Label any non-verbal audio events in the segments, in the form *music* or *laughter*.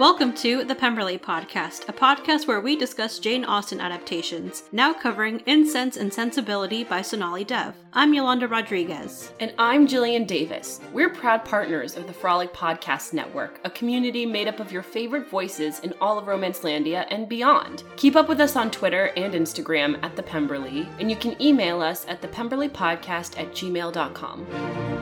Welcome to the Pemberley Podcast, a podcast where we discuss Jane Austen adaptations, now covering Incense and Sensibility by Sonali Dev. I'm Yolanda Rodriguez. And I'm Jillian Davis. We're proud partners of the Frolic Podcast Network, a community made up of your favorite voices in all of Romancelandia and beyond. Keep up with us on Twitter and Instagram at the Pemberley, and you can email us at thepemberleypodcast at gmail.com.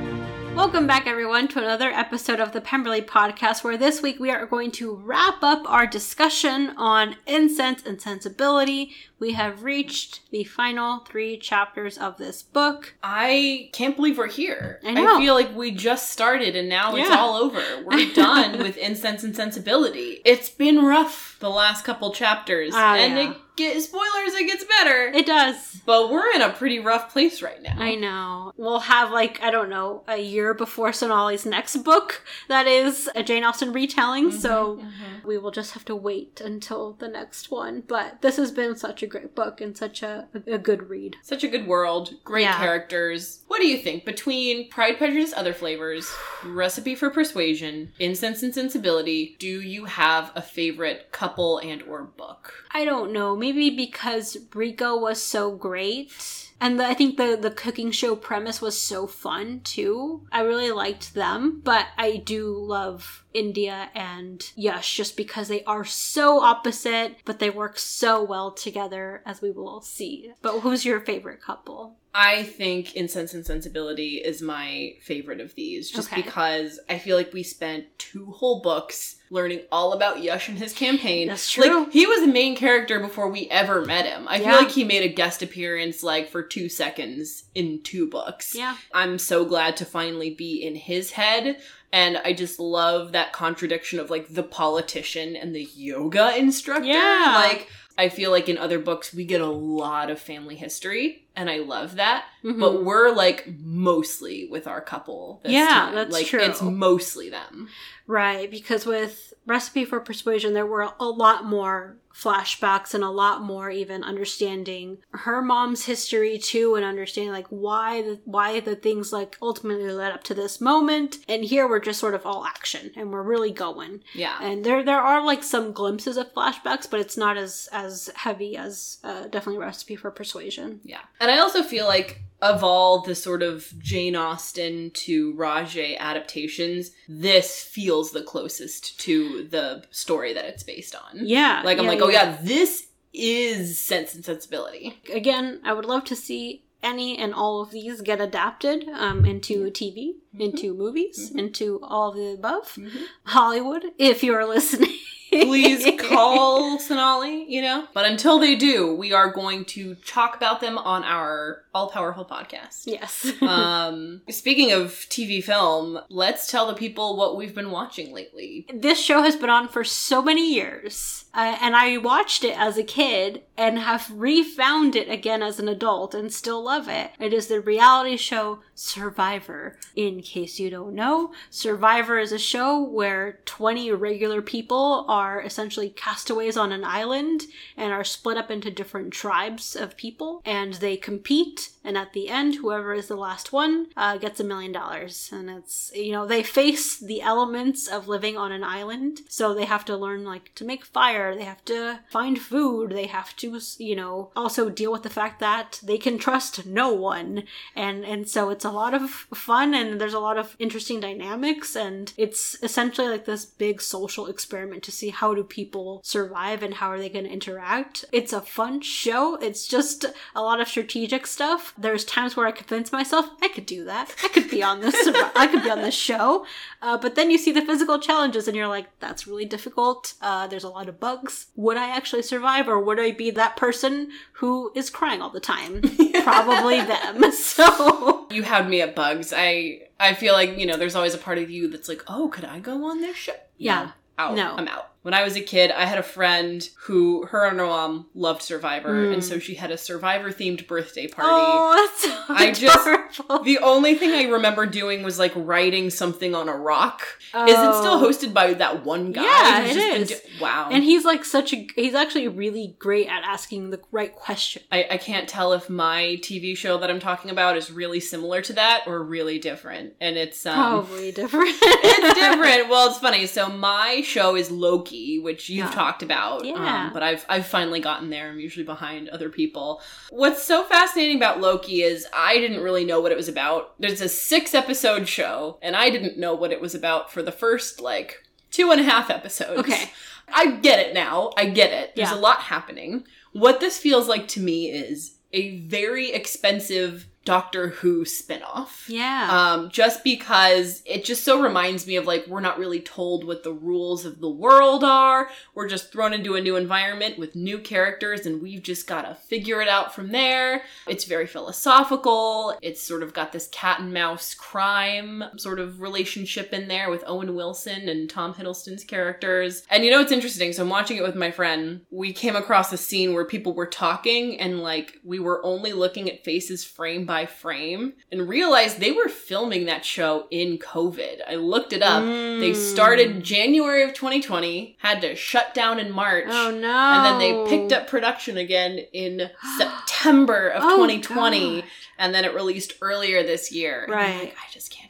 Welcome back, everyone, to another episode of the Pemberley Podcast, where this week we are going to wrap up our discussion on incense and sensibility. We have reached the final three chapters of this book. I can't believe we're here. I know. feel like we just started and now it's all over. We're *laughs* done with Incense and Sensibility. It's been rough the last couple chapters. Ah, and yeah. it get spoilers, it gets better. It does. but we're in a pretty rough place right now. I know. We'll have, like, I don't know, a year before Sonali's next book that is a Jane Austen retelling, so we will just have to wait until the next one. But this has been such a great book and such a, a good read. Such a good world, great Yeah. characters. What do you think between Pride, Prejudice, Other Flavors, Recipe for Persuasion, Incense and Sensibility? Do you have a favorite couple and or book? I don't know. Maybe because Rico was so great. And the, I think the, the cooking show premise was so fun too. I really liked them, but I do love India and Yush just because they are so opposite, but they work so well together, as we will see. But who's your favorite couple? I think Incense and Sensibility is my favorite of these, just Okay. because I feel like we spent two whole books learning all about Yush and his campaign. That's true. Like he was the main character before we ever met him. I Yeah. feel like he made a guest appearance like for two seconds in two books. Yeah. I'm so glad to finally be in his head. And I just love that contradiction of like the politician and the yoga instructor. Yeah. Like, I feel like in other books we get a lot of family history, and I love that. Mhm. But we're like mostly with our couple. This Yeah, time. that's like, true. It's mostly them. Right, because with Recipe for Persuasion, there were a lot more flashbacks and a lot more even understanding her mom's history too, and understanding like why the why the things like ultimately led up to this moment. And here we're just sort of all action, and we're really going. Yeah. And there there are like some glimpses of flashbacks, but it's not as as heavy as uh, definitely Recipe for Persuasion. Yeah. And I also feel like of all the sort of Jane Austen to Raje adaptations, this feels the closest to the story that it's based on. Yeah, Like I'm yeah, like, oh yeah, this is Sense and Sensibility. again, I would love to see any and all of these get adapted um, into TV, Mm-hmm. into movies, into all of the above. Hollywood, if you're listening. Please *laughs* call Sonali, you know? But until they do, we are going to talk about them on our all powerful podcast. Yes. *laughs* um, speaking of TV film, let's tell the people what we've been watching lately. this show has been on for so many years. Uh, and I watched it as a kid and have refound it again as an adult and still love it. It is the reality show Survivor. In case you don't know, Survivor is a show where 20 regular people are essentially castaways on an island and are split up into different tribes of people and they compete. And at the end, whoever is the last one uh, gets a million dollars. And it's, you know, they face the elements of living on an island. So they have to learn, like, to make fire, they have to find food, they have to, you know, also deal with the fact that they can trust no one. And, and so it's a lot of fun and there's a lot of interesting dynamics. And it's essentially like this big social experiment to see how do people survive and how are they going to interact. It's a fun show. It's just a lot of strategic stuff. There's times where I convince myself I could do that. I could be on this. I could be on this show. Uh, but then you see the physical challenges and you're like, that's really difficult. Uh, there's a lot of bugs. Would I actually survive or would I be that person who is crying all the time? *laughs* Probably them. *laughs* So You had me at bugs. I I feel like, you know, there's always a part of you that's like, oh, could I go on this show? Yeah. No, out. No. I'm out. When I was a kid, I had a friend who her and her mom loved Survivor, Mm. and so she had a Survivor themed birthday party. Oh, that's so I just adorable. Horrible. The only thing I remember doing was like writing something on a rock. Is it still Oh. hosted by that one guy? Yeah, it been do- wow. And he's like such a he's actually really great at asking the right question. I, I can't tell if my TV show that I'm talking about is really similar to that or really different. And it's um Probably *laughs* different. it's *laughs* different. Well, it's funny. So my show is Loki, which you've Yeah. talked about. Yeah. Um, but I've I've finally gotten there. I'm usually behind other people. What's so fascinating about Loki is I didn't really know what it was about. There's a six episode show, and I didn't know what it was about for the first like two and a half episodes. Okay. I get it now. I get it. There's Yeah. a lot happening. What this feels like to me is a very expensive Doctor Who spinoff. yeah. Um, just because it just so reminds me of like we're not really told what the rules of the world are. We're just thrown into a new environment with new characters and we've just gotta figure it out from there. It's very philosophical. It's sort of got this cat and mouse crime sort of relationship in there with Owen Wilson and Tom Hiddleston's characters. And you know it's interesting? So I'm watching it with my friend. We came across a scene where people were talking and like we were only looking at faces framed by frame and realized they were filming that show in COVID. I looked it up. They Mm. started January of 2020, had to shut down in March. Oh no. And then they picked up production again in September of *gasps* Oh, 2020, God. and then it released earlier this year. Right. like, I just can't.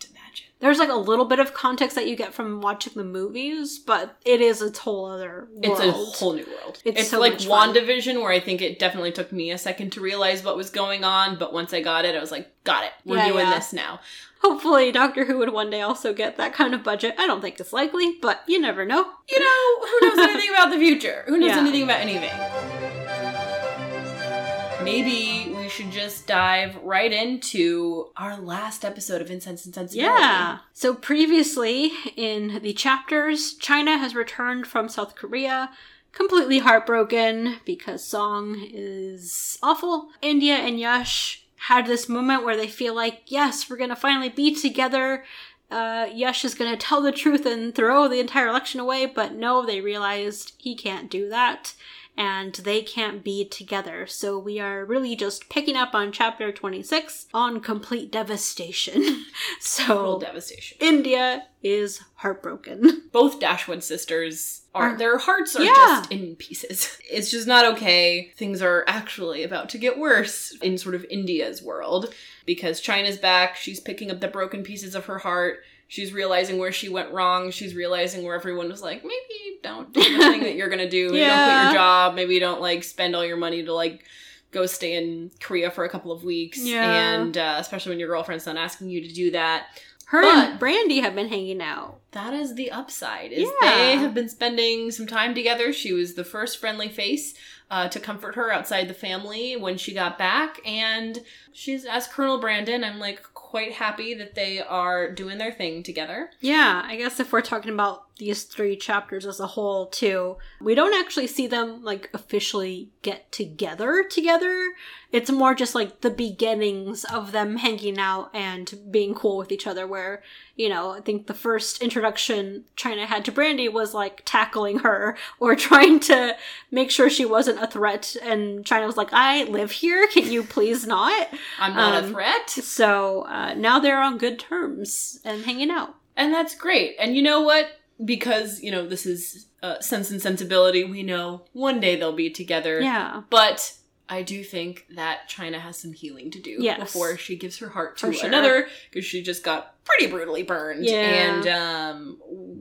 There's like a little bit of context that you get from watching the movies, but it is a whole other world. It's a whole new world. It's It's, so like much fun. WandaVision, where I think it definitely took me a second to realize what was going on, but once I got it, I was like, got it. We're Yeah, doing yeah. this now. Hopefully, Doctor Who would one day also get that kind of budget. I don't think it's likely, but you never know. You know, who knows anything about the future? Who knows Yeah. anything about anything? Maybe we should just dive right into our last episode of Incense and Sensibility. Yeah. So previously in the chapters, China has returned from South Korea completely heartbroken because Song is awful. India and Yash had this moment where they feel like, yes, we're going to finally be together. Uh, Yash is going to tell the truth and throw the entire election away, but no, they realized he can't do that and they can't be together. So we are really just picking up on chapter 26 on complete devastation. Total *laughs* so devastation. India is heartbroken. *laughs* Both Dashwood sisters are, Are- their hearts are Yeah. just in pieces. *laughs* It's just not okay. Things are actually about to get worse in sort of India's world because China's back. She's picking up the broken pieces of her heart. She's realizing where she went wrong. She's realizing where everyone was like, maybe don't do the thing that you're gonna do. Maybe don't quit your job. Maybe you don't like spend all your money to like go stay in Korea for a couple of weeks. Yeah. And uh, especially when your girlfriend's not asking you to do that. Her But- and Brandy have been hanging out. That is the upside. Is Yeah. they have been spending some time together. She was the first friendly face uh, to comfort her outside the family when she got back, and she's as Colonel Brandon. I'm like quite happy that they are doing their thing together. Yeah, I guess if we're talking about these three chapters as a whole, too, we don't actually see them like officially get together together. It's more just like the beginnings of them hanging out and being cool with each other. Where, you know, I think the first introduction China had to Brandy was like tackling her *laughs* or trying to make sure she wasn't a threat. And China was like, I live here. Can you please not? I'm not a Um, threat, So uh, now they're on good terms and hanging out. and that's great. And you know what? Because you know this is uh, Sense and Sensibility. We know one day they'll be together. Yeah. But I do think that China has some healing to do Yes. before she gives her heart to sure. another because she just got pretty brutally burned. Yeah. And um,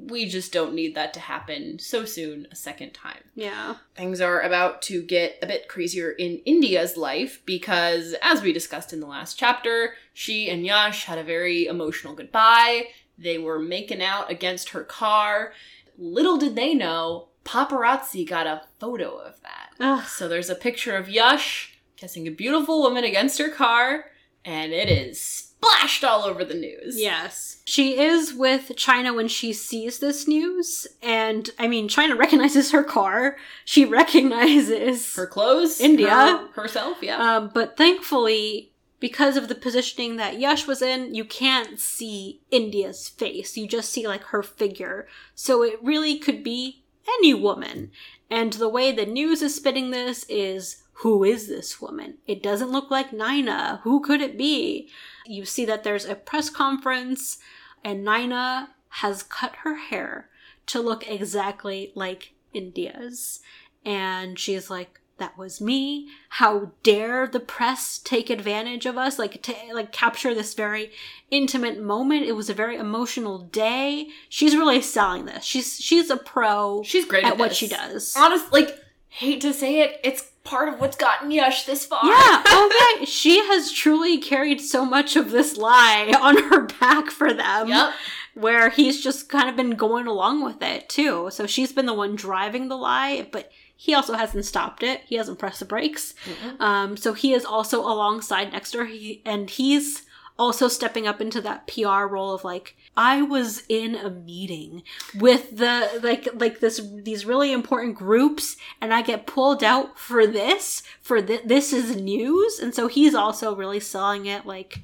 we just don't need that to happen so soon a second time. Yeah. Things are about to get a bit crazier in India's life because, as we discussed in the last chapter, she and Yash had a very emotional goodbye. They were making out against her car. Little did they know, paparazzi got a photo of that. Ugh. So there's a picture of Yush kissing a beautiful woman against her car, and it is splashed all over the news. Yes. She is with China when she sees this news. And I mean, China *laughs* recognizes her car. She recognizes. Her clothes, India. her- herself, yeah. um, but thankfully, because of the positioning that Yash was in, you can't see India's face. You just see like her figure. So it really could be any woman. And the way the news is spinning this is who is this woman? It doesn't look like Nina. Who could it be? You see that there's a press conference, and Nina has cut her hair to look exactly like India's. And she's like, that was me. How dare the press take advantage of us? Like to like capture this very intimate moment. It was a very emotional day. She's really selling this. She's she's a pro. She's great at, at what she does. Honest, like, hate to say it, it's part of what's gotten Yush this far. Yeah, oh yeah, she has truly carried so much of this lie on her back for them. Yep. Where he's just kind of been going along with it too. So she's been the one driving the lie, but he also hasn't stopped it. He hasn't pressed the brakes. Um, so he is also alongside next her, he, and he's also stepping up into that PR role of like, I was in a meeting with the like like this these really important groups, and I get pulled out for this for th- this is news, and so he's also really selling it like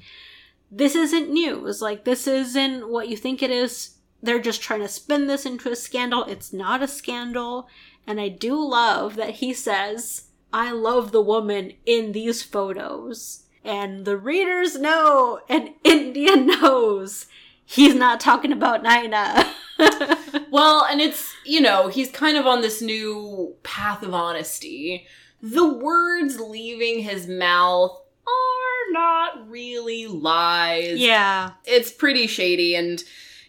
this isn't news, like this isn't what you think it is. They're just trying to spin this into a scandal. It's not a scandal. And I do love that he says, I love the woman in these photos. And the readers know, and *laughs* India knows, he's not talking about Nina. *laughs* Well, and it's, you know, he's kind of on this new path of honesty. The words leaving his mouth are not really lies. yeah. It's pretty shady and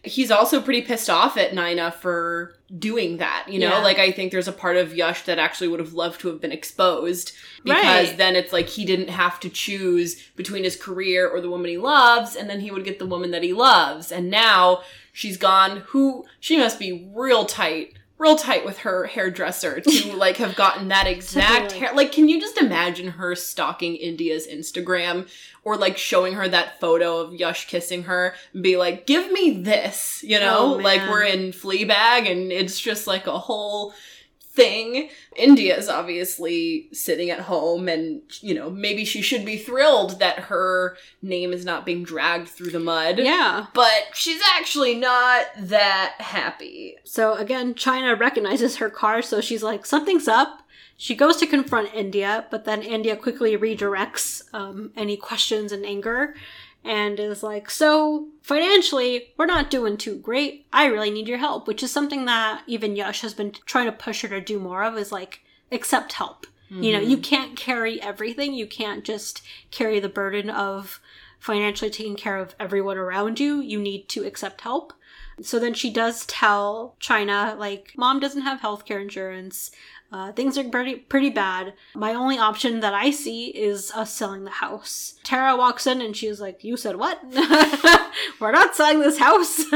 he's also pretty pissed off at Nina for doing that, you know? Yeah. Like I think there's a part of Yush that actually would have loved to have been exposed because Right. then it's like he didn't have to choose between his career or the woman he loves and then he would get the woman that he loves. And now she's gone who she must be real tight real tight with her hairdresser to *laughs* like have gotten that exact Totally. hair like can you just imagine her stalking india's instagram or like showing her that photo of Yush kissing her and be like, give me this, you oh, know? Oh, like we're in Fleabag and it's just like a whole thing. India's obviously sitting at home and, you know, maybe she should be thrilled that her name is not being dragged through the mud. Yeah. But she's actually not that happy. So again, China recognizes her car, so she's like, something's up. She goes to confront India, but then India quickly redirects um, any questions and anger and is like, So, financially, we're not doing too great. I really need your help, which is something that even Yush has been trying to push her to do more of is like, accept help. You know, you mm-hmm. can't carry everything. You can't just carry the burden of financially taking care of everyone around you. You need to accept help. So then she does tell China, like, mom doesn't have healthcare insurance. Uh, things are pretty pretty bad. My only option that I see is us selling the house. Tara walks in and she's like, "You said what? *laughs* We're not selling this house." *laughs*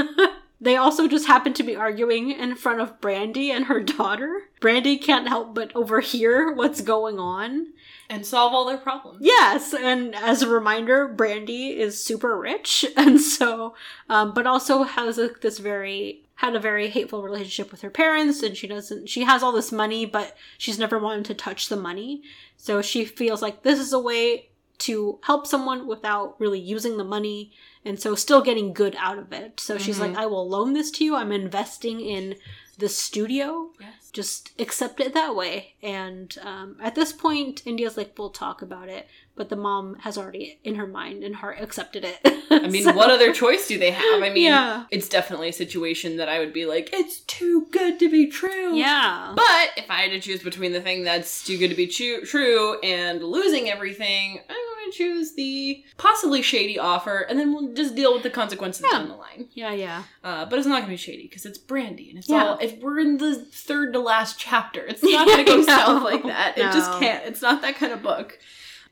they also just happen to be arguing in front of Brandy and her daughter. Brandy can't help but overhear what's going on. And solve all their problems. Yes, and as a reminder, Brandy is super rich, *laughs* and so, um, but also has this very had a very hateful relationship with her parents, and she doesn't. She has all this money, but she's never wanted to touch the money. So she feels like this is a way to help someone without really using the money, and so still getting good out of it. So she's like, "I will loan this to you. I'm investing in the studio." Yes. just accept it that way. And um, at this point, India's like, we'll talk about it. But the mom has already, in her mind and heart, accepted it. I mean, *laughs* what other choice do they have? I mean, Yeah. it's definitely a situation that I would be like, it's too good to be true. Yeah. But if I had to choose between the thing that's too good to be true and losing everything, I'm going to choose the possibly shady offer, and then we'll just deal with the consequences Yeah. down the line. yeah, yeah. Uh, but it's not going to be shady because it's Brandy, and it's Yeah. all. If we're in the third to last chapter, it's *laughs* not going to go No. south like that. It just can't. It's not that kind of book.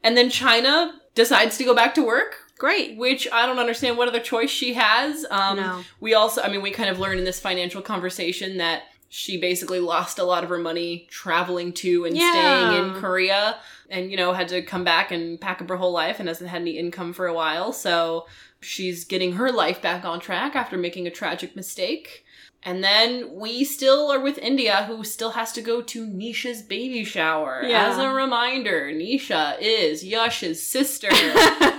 And then China decides to go back to work Great. which I don't understand what other choice she has. Um, No. We also, I mean, we kind of learn in this financial conversation that she basically lost a lot of her money traveling to and Yeah. staying in Korea and, you know, had to come back and pack up her whole life and hasn't had any income for a while. So she's getting her life back on track after making a tragic mistake. And then we still are with India, who still has to go to Nisha's baby shower. Yeah. As a reminder, Nisha is Yash's sister. *laughs*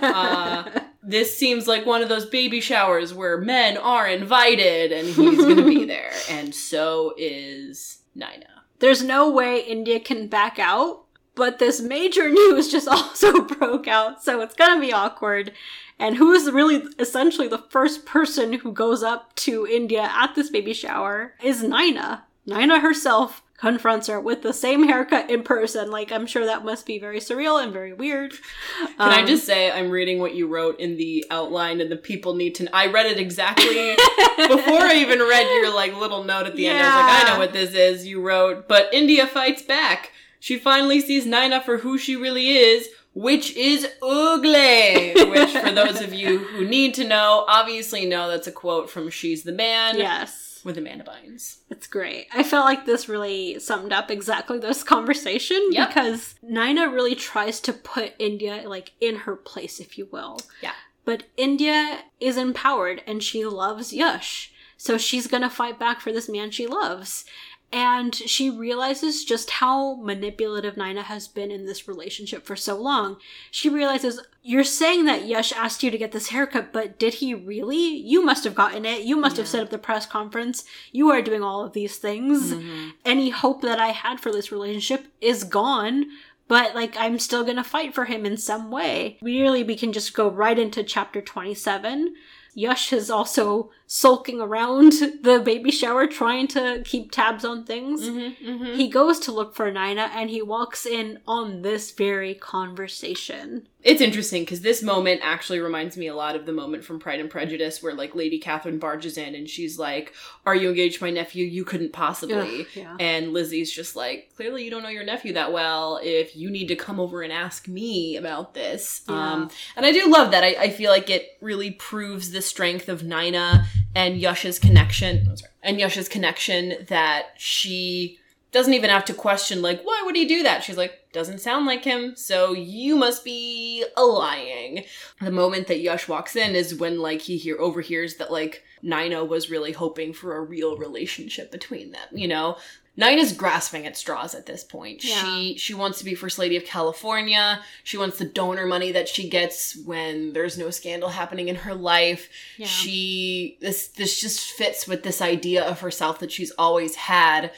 Uh, this seems like one of those baby showers where men are invited and he's going to be there. *laughs* And so is Naina. There's no way India can back out, but this major *laughs* news just *laughs* also broke out, so it's gonna be awkward. And who is really essentially the first person who goes up to India at this baby shower is Nina. Nina herself confronts her with the same haircut in person. Like, I'm sure that must be very surreal and very weird. Can I um, just say, I'm reading what you wrote in the outline, and the people need to. Know. I read it exactly *laughs* before I even read your like little note at the end. I was like, I know what this is. You wrote, but India fights back. She finally sees Nina for who she really is, which is ugly. Which, for those of you who need to know, obviously know that's a quote from She's the Man Yes. with Amanda Bynes. It's great. I felt like this really summed up exactly this conversation Yep. because Nina really tries to put India like in her place, if you will. Yeah. But India is empowered and she loves Yush. So she's gonna fight back for this man she loves. And she realizes just how manipulative Nina has been in this relationship for so long. She realizes, you're saying that Yash asked you to get this haircut, but did he really? You must have gotten it. You must have set up the press conference. You are doing all of these things. Mm-hmm. Any hope that I had for this relationship is gone. But like I'm still gonna fight for him in some way. Really, we can just go right into chapter 27. Yush is also sulking around *laughs* the baby shower trying to keep tabs on things. Mm-hmm, He goes to look for Nina and he walks in on this very conversation. It's interesting because this moment actually reminds me a lot of the moment from Pride and Prejudice where like Lady Catherine barges in and she's like, Are you engaged to my nephew? You couldn't possibly. Ugh, yeah. And Lizzie's just like, Clearly you don't know your nephew that well if you need to come over and ask me about this. Yeah. Um and I do love that. I, I feel like it really proves the strength of Nina and Yush's connection. And Yush's connection that she doesn't even have to question like why would he do that? She's like doesn't sound like him so you must be a lying. The moment that yush walks in is when like he hear overhears that like Nina was really hoping for a real relationship between them you know Nina's grasping at straws at this point. Yeah. She she wants to be First Lady of California. She wants the donor money that she gets when there's no scandal happening in her life. Yeah. She this this just fits with this idea of herself that she's always had.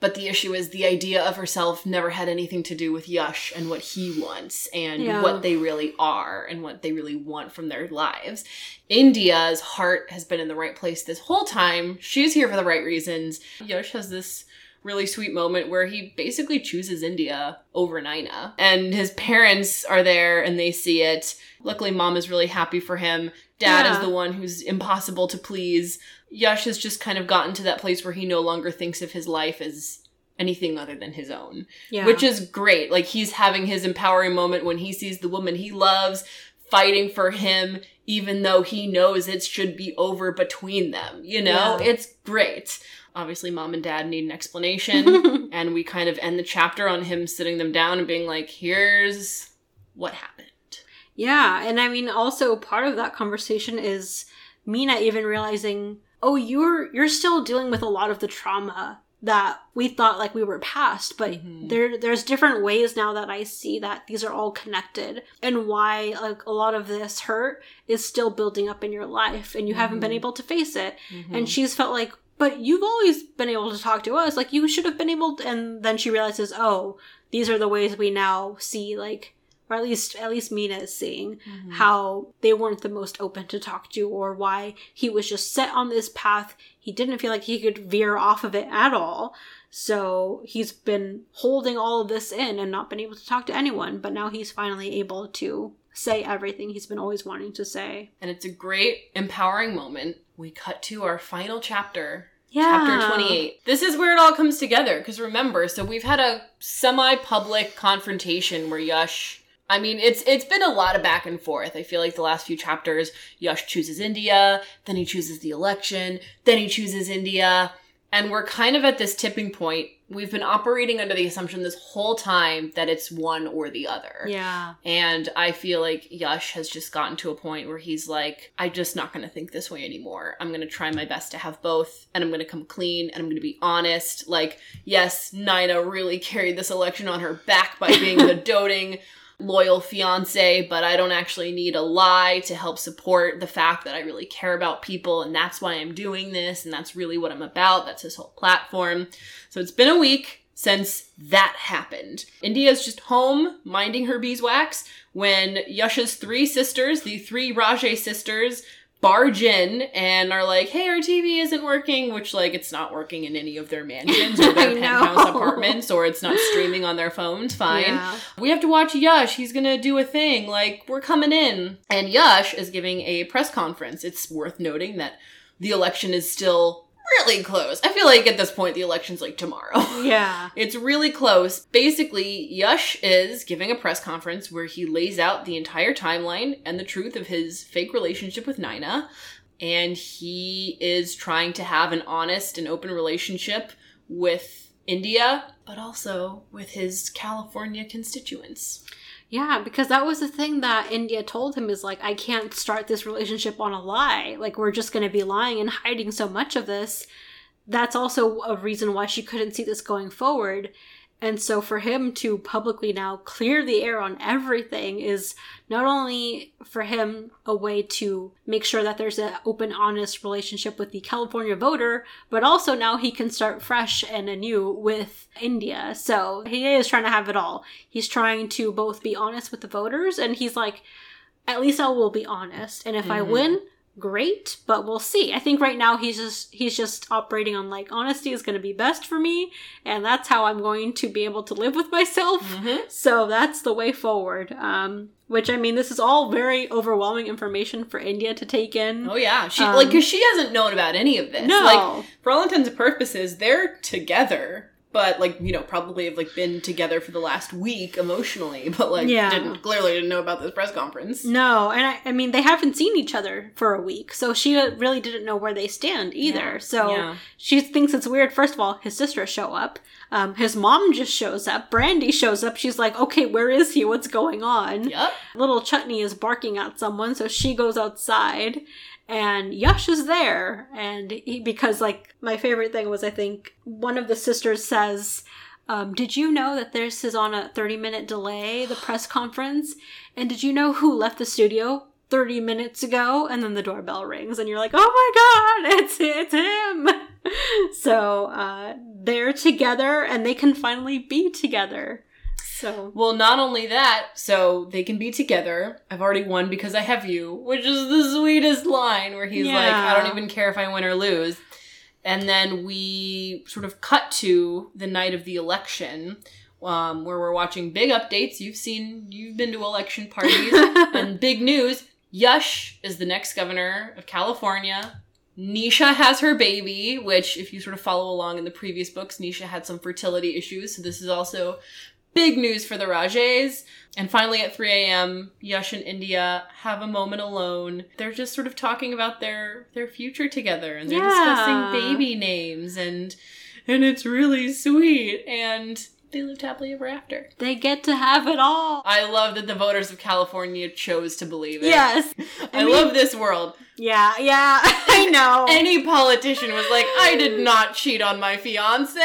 But the issue is the idea of herself never had anything to do with Yush and what he wants and Yeah. what they really are and what they really want from their lives. India's heart has been in the right place this whole time. She's here for the right reasons. Yush has this really sweet moment where he basically chooses India over Nina. And his parents are there and they see it. Luckily, mom is really happy for him. Dad Yeah. is the one who's impossible to please. Yash has just kind of gotten to that place where he no longer thinks of his life as anything other than his own, Yeah. which is great. Like he's having his empowering moment when he sees the woman he loves fighting for him, even though he knows it should be over between them. You know, Yeah. it's great. Obviously, mom and dad need an explanation, *laughs* and we kind of end the chapter on him sitting them down and being like, here's what happened. Yeah, and I mean also part of that conversation is Mina even realizing, "Oh, you're you're still dealing with a lot of the trauma that we thought like we were past, but Mhm. there there's different ways now that I see that these are all connected and why like a lot of this hurt is still building up in your life and you haven't been Mhm. able to face it." Mm-hmm. And she's felt like, "But you've always been able to talk to us. Like you should have been able to." And then she realizes, "Oh, these are the ways we now see like or at least at least Mina is seeing Mm-hmm. how they weren't the most open to talk to or why he was just set on this path he didn't feel like he could veer off of it at all so he's been holding all of this in and not been able to talk to anyone but now he's finally able to say everything he's been always wanting to say and it's a great empowering moment. We cut to our final chapter, yeah chapter 28. This is where it all comes together because remember, so we've had a semi-public confrontation where Yush I mean, it's it's been a lot of back and forth. I feel like the last few chapters, Yush chooses India, then he chooses the election, then he chooses India, and we're kind of at this tipping point. We've been operating under the assumption this whole time that it's one or the other. yeah And I feel like Yush has just gotten to a point where he's like, I'm just not going to think this way anymore. I'm going to try my best to have both, and I'm going to come clean, and I'm going to be honest. Like, yes, Nina really carried this election on her back by being *laughs* the doting loyal fiance, but I don't actually need a lie to help support the fact that I really care about people and that's why I'm doing this and that's really what I'm about. That's his whole platform. So it's been a week since that happened. India's just home minding her beeswax when Yash's three sisters, the three Raje sisters, barge in and are like, "Hey, our TV isn't working," which like it's not working in any of their mansions or *laughs* their penthouse know. apartments or it's not streaming on their phones. Fine. Yeah. We have to watch Yush. He's gonna do a thing. Like, we're coming in. And Yush is giving a press conference. It's worth noting that the election is still really close. I feel like at this point the election's like tomorrow. *laughs* Yeah. It's really close. Basically, Yush is giving a press conference where he lays out the entire timeline and the truth of his fake relationship with Nina. And he is trying to have an honest and open relationship with India, but also with his California constituents. Yeah, because that was the thing that India told him is like, I can't start this relationship on a lie. Like, we're just going to be lying and hiding so much of this. That's also a reason why she couldn't see this going forward. And so for him to publicly now clear the air on everything is not only for him a way to make sure that there's an open, honest relationship with the California voter, but also now he can start fresh and anew with India. So he is trying to have it all. He's trying to both be honest with the voters and he's like, at least I will be honest. And if I Mhm. win, great, but we'll see. I think right now he's just he's just operating on like honesty is going to be best for me and that's how I'm going to be able to live with myself. Mm-hmm. So that's the way forward. Um which I mean this is all very overwhelming information for India to take in. Oh yeah, she Um, like because she hasn't known about any of this. no. Like for all intents and purposes, they're together, but like you know probably have like been together for the last week emotionally, *laughs* but like Yeah. didn't clearly didn't know about this press conference. No, and I, I mean they haven't seen each other for a week, so she really didn't know where they stand either. Yeah. So Yeah. she thinks it's weird. First of all, his sisters show up. Um, his mom just shows up. Brandy shows up. She's like, "Okay, where is he? What's going on?" Yep. Little Chutney is barking at someone, so she goes outside, and Yash is there. And he, because like my favorite thing was, I think one of the sisters says. Um, did you know that this is on a 30 minute delay, the *sighs* press conference? And did you know who left the studio 30 minutes ago? And then the doorbell rings, and you're like, oh my god, *laughs* it's, it's him! *laughs* so uh, they're together, and they can finally be together. So, Well, not only that, so they can be together. I've already won because I have you, which is the sweetest line where he's like, I don't even care if I win or lose. And then we sort of cut to the night of the election, um, where we're watching big updates. You've seen, you've been to election parties, *laughs* and big news Yush is the next governor of California. Nisha has her baby, which, if you sort of follow along in the previous books, Nisha had some fertility issues. So, this is also big news for the Rajes. And finally, at 3 a.m., Yash and India have a moment alone. They're just sort of talking about their their future together, and they're Yeah. discussing baby names, and and it's really sweet. And they lived happily ever after. they get to have it all. I love that the voters of California chose to believe it. Yes. I, I mean- love this world. Yeah, yeah, *laughs* I know. Any politician was like, I did not cheat on my fiance.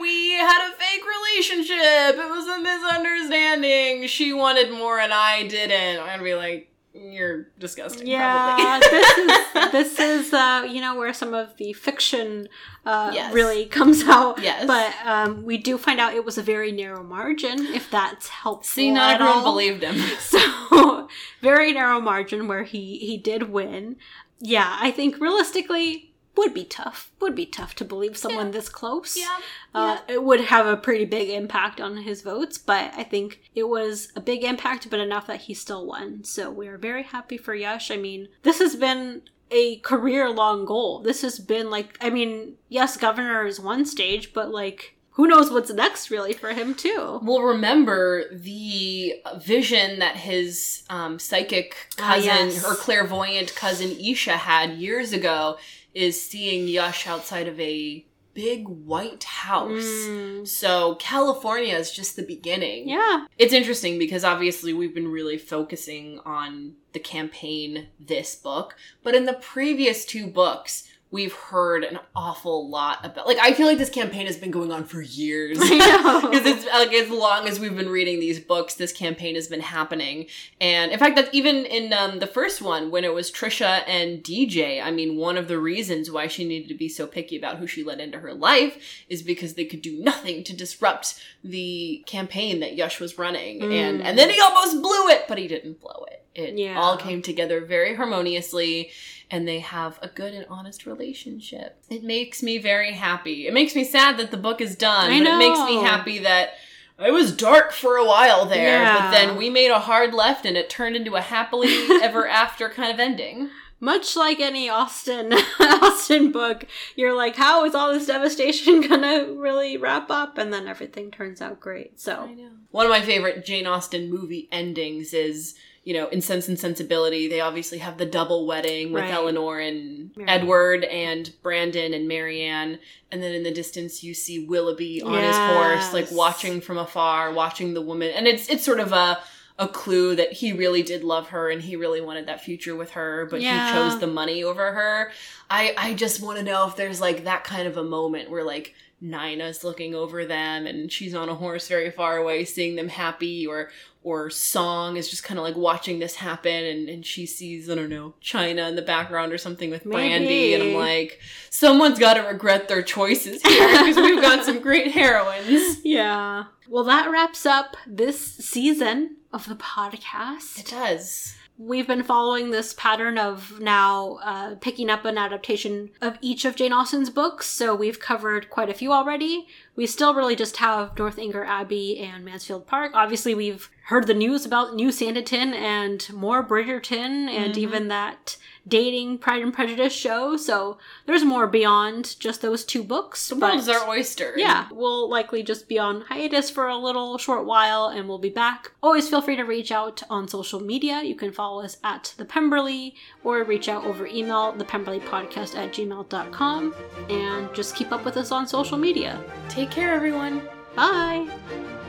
We had a fake relationship. It was a misunderstanding. She wanted more and I didn't. I'm gonna be like, you're disgusting. Yeah, probably. *laughs* this is this is uh, you know where some of the fiction uh, Yes. really comes out. Yes. but um, we do find out it was a very narrow margin. If that's helpful, See, not everyone all. believed him. *laughs* So very narrow margin where he he did win. Yeah, I think realistically would be tough. Would be tough to believe someone this close. Uh, it would have a pretty big impact on his votes, but I think it was a big impact, but enough that he still won. So we are very happy for Yash. I mean, this has been a career long goal. This has been like, I mean, yes, governor is one stage, but like, who knows what's next really for him too? Well, remember the vision that his um, psychic Ah, cousin, yes. or clairvoyant cousin Isha had years ago, is seeing Yush outside of a big white house. Mm, So California is just the beginning. yeah. It's interesting because obviously we've been really focusing on the campaign this book, but in the previous two books, we've heard an awful lot about. Like, I feel like this campaign has been going on for years. *laughs* Because *laughs* it's like as long as we've been reading these books, this campaign has been happening. And in fact, that's even in um, the first one when it was Trisha and DJ. I mean, one of the reasons why she needed to be so picky about who she let into her life is because they could do nothing to disrupt the campaign that Yush was running. And and then he almost blew it, but he didn't blow it. It Yeah. all came together very harmoniously and they have a good and honest relationship. It makes me very happy. It makes me sad that the book is done, I but it makes me happy that it was dark for a while there, Yeah. but then we made a hard left and it turned into a happily *laughs* ever after kind of ending. Much like any Austen *laughs* Austen book, you're like, how is all this devastation *laughs* gonna really wrap up? And then everything turns out great. So know. One of my favorite Jane Austen movie endings is, you know, in Sense and Sensibility, they obviously have the double wedding with Right. Elinor and Marianne. Edward and Brandon and Marianne. And then in the distance you see Willoughby on his horse, like watching from afar, watching the woman. And it's it's sort of a a clue that he really did love her and he really wanted that future with her, but Yeah. he chose the money over her. I I just want to know if there's like that kind of a moment where like Nina's looking over them and she's on a horse very far away seeing them happy or or Song is just kind of like watching this happen and, and she sees, I don't know, China in the background or something with Brandy and I'm like, someone's got to regret their choices here because we've got some *laughs* great heroines. yeah. Well, that wraps up this season of the podcast. It does. We've been following this pattern of now uh, picking up an adaptation of each of Jane Austen's books, so we've covered quite a few already. We still really just have Northanger Abbey and Mansfield Park. Obviously, we've heard the news about New Sanditon and more Bridgerton, and even that dating Pride and Prejudice show. So there's more beyond just those two books. The world's our oyster. yeah, we'll likely just be on hiatus for a little short while and we'll be back. Always feel free to reach out on social media. You can follow us at the Pemberley or reach out over email, thepemberleypodcast at gmail.com, and just keep up with us on social media. Take care, everyone. Bye!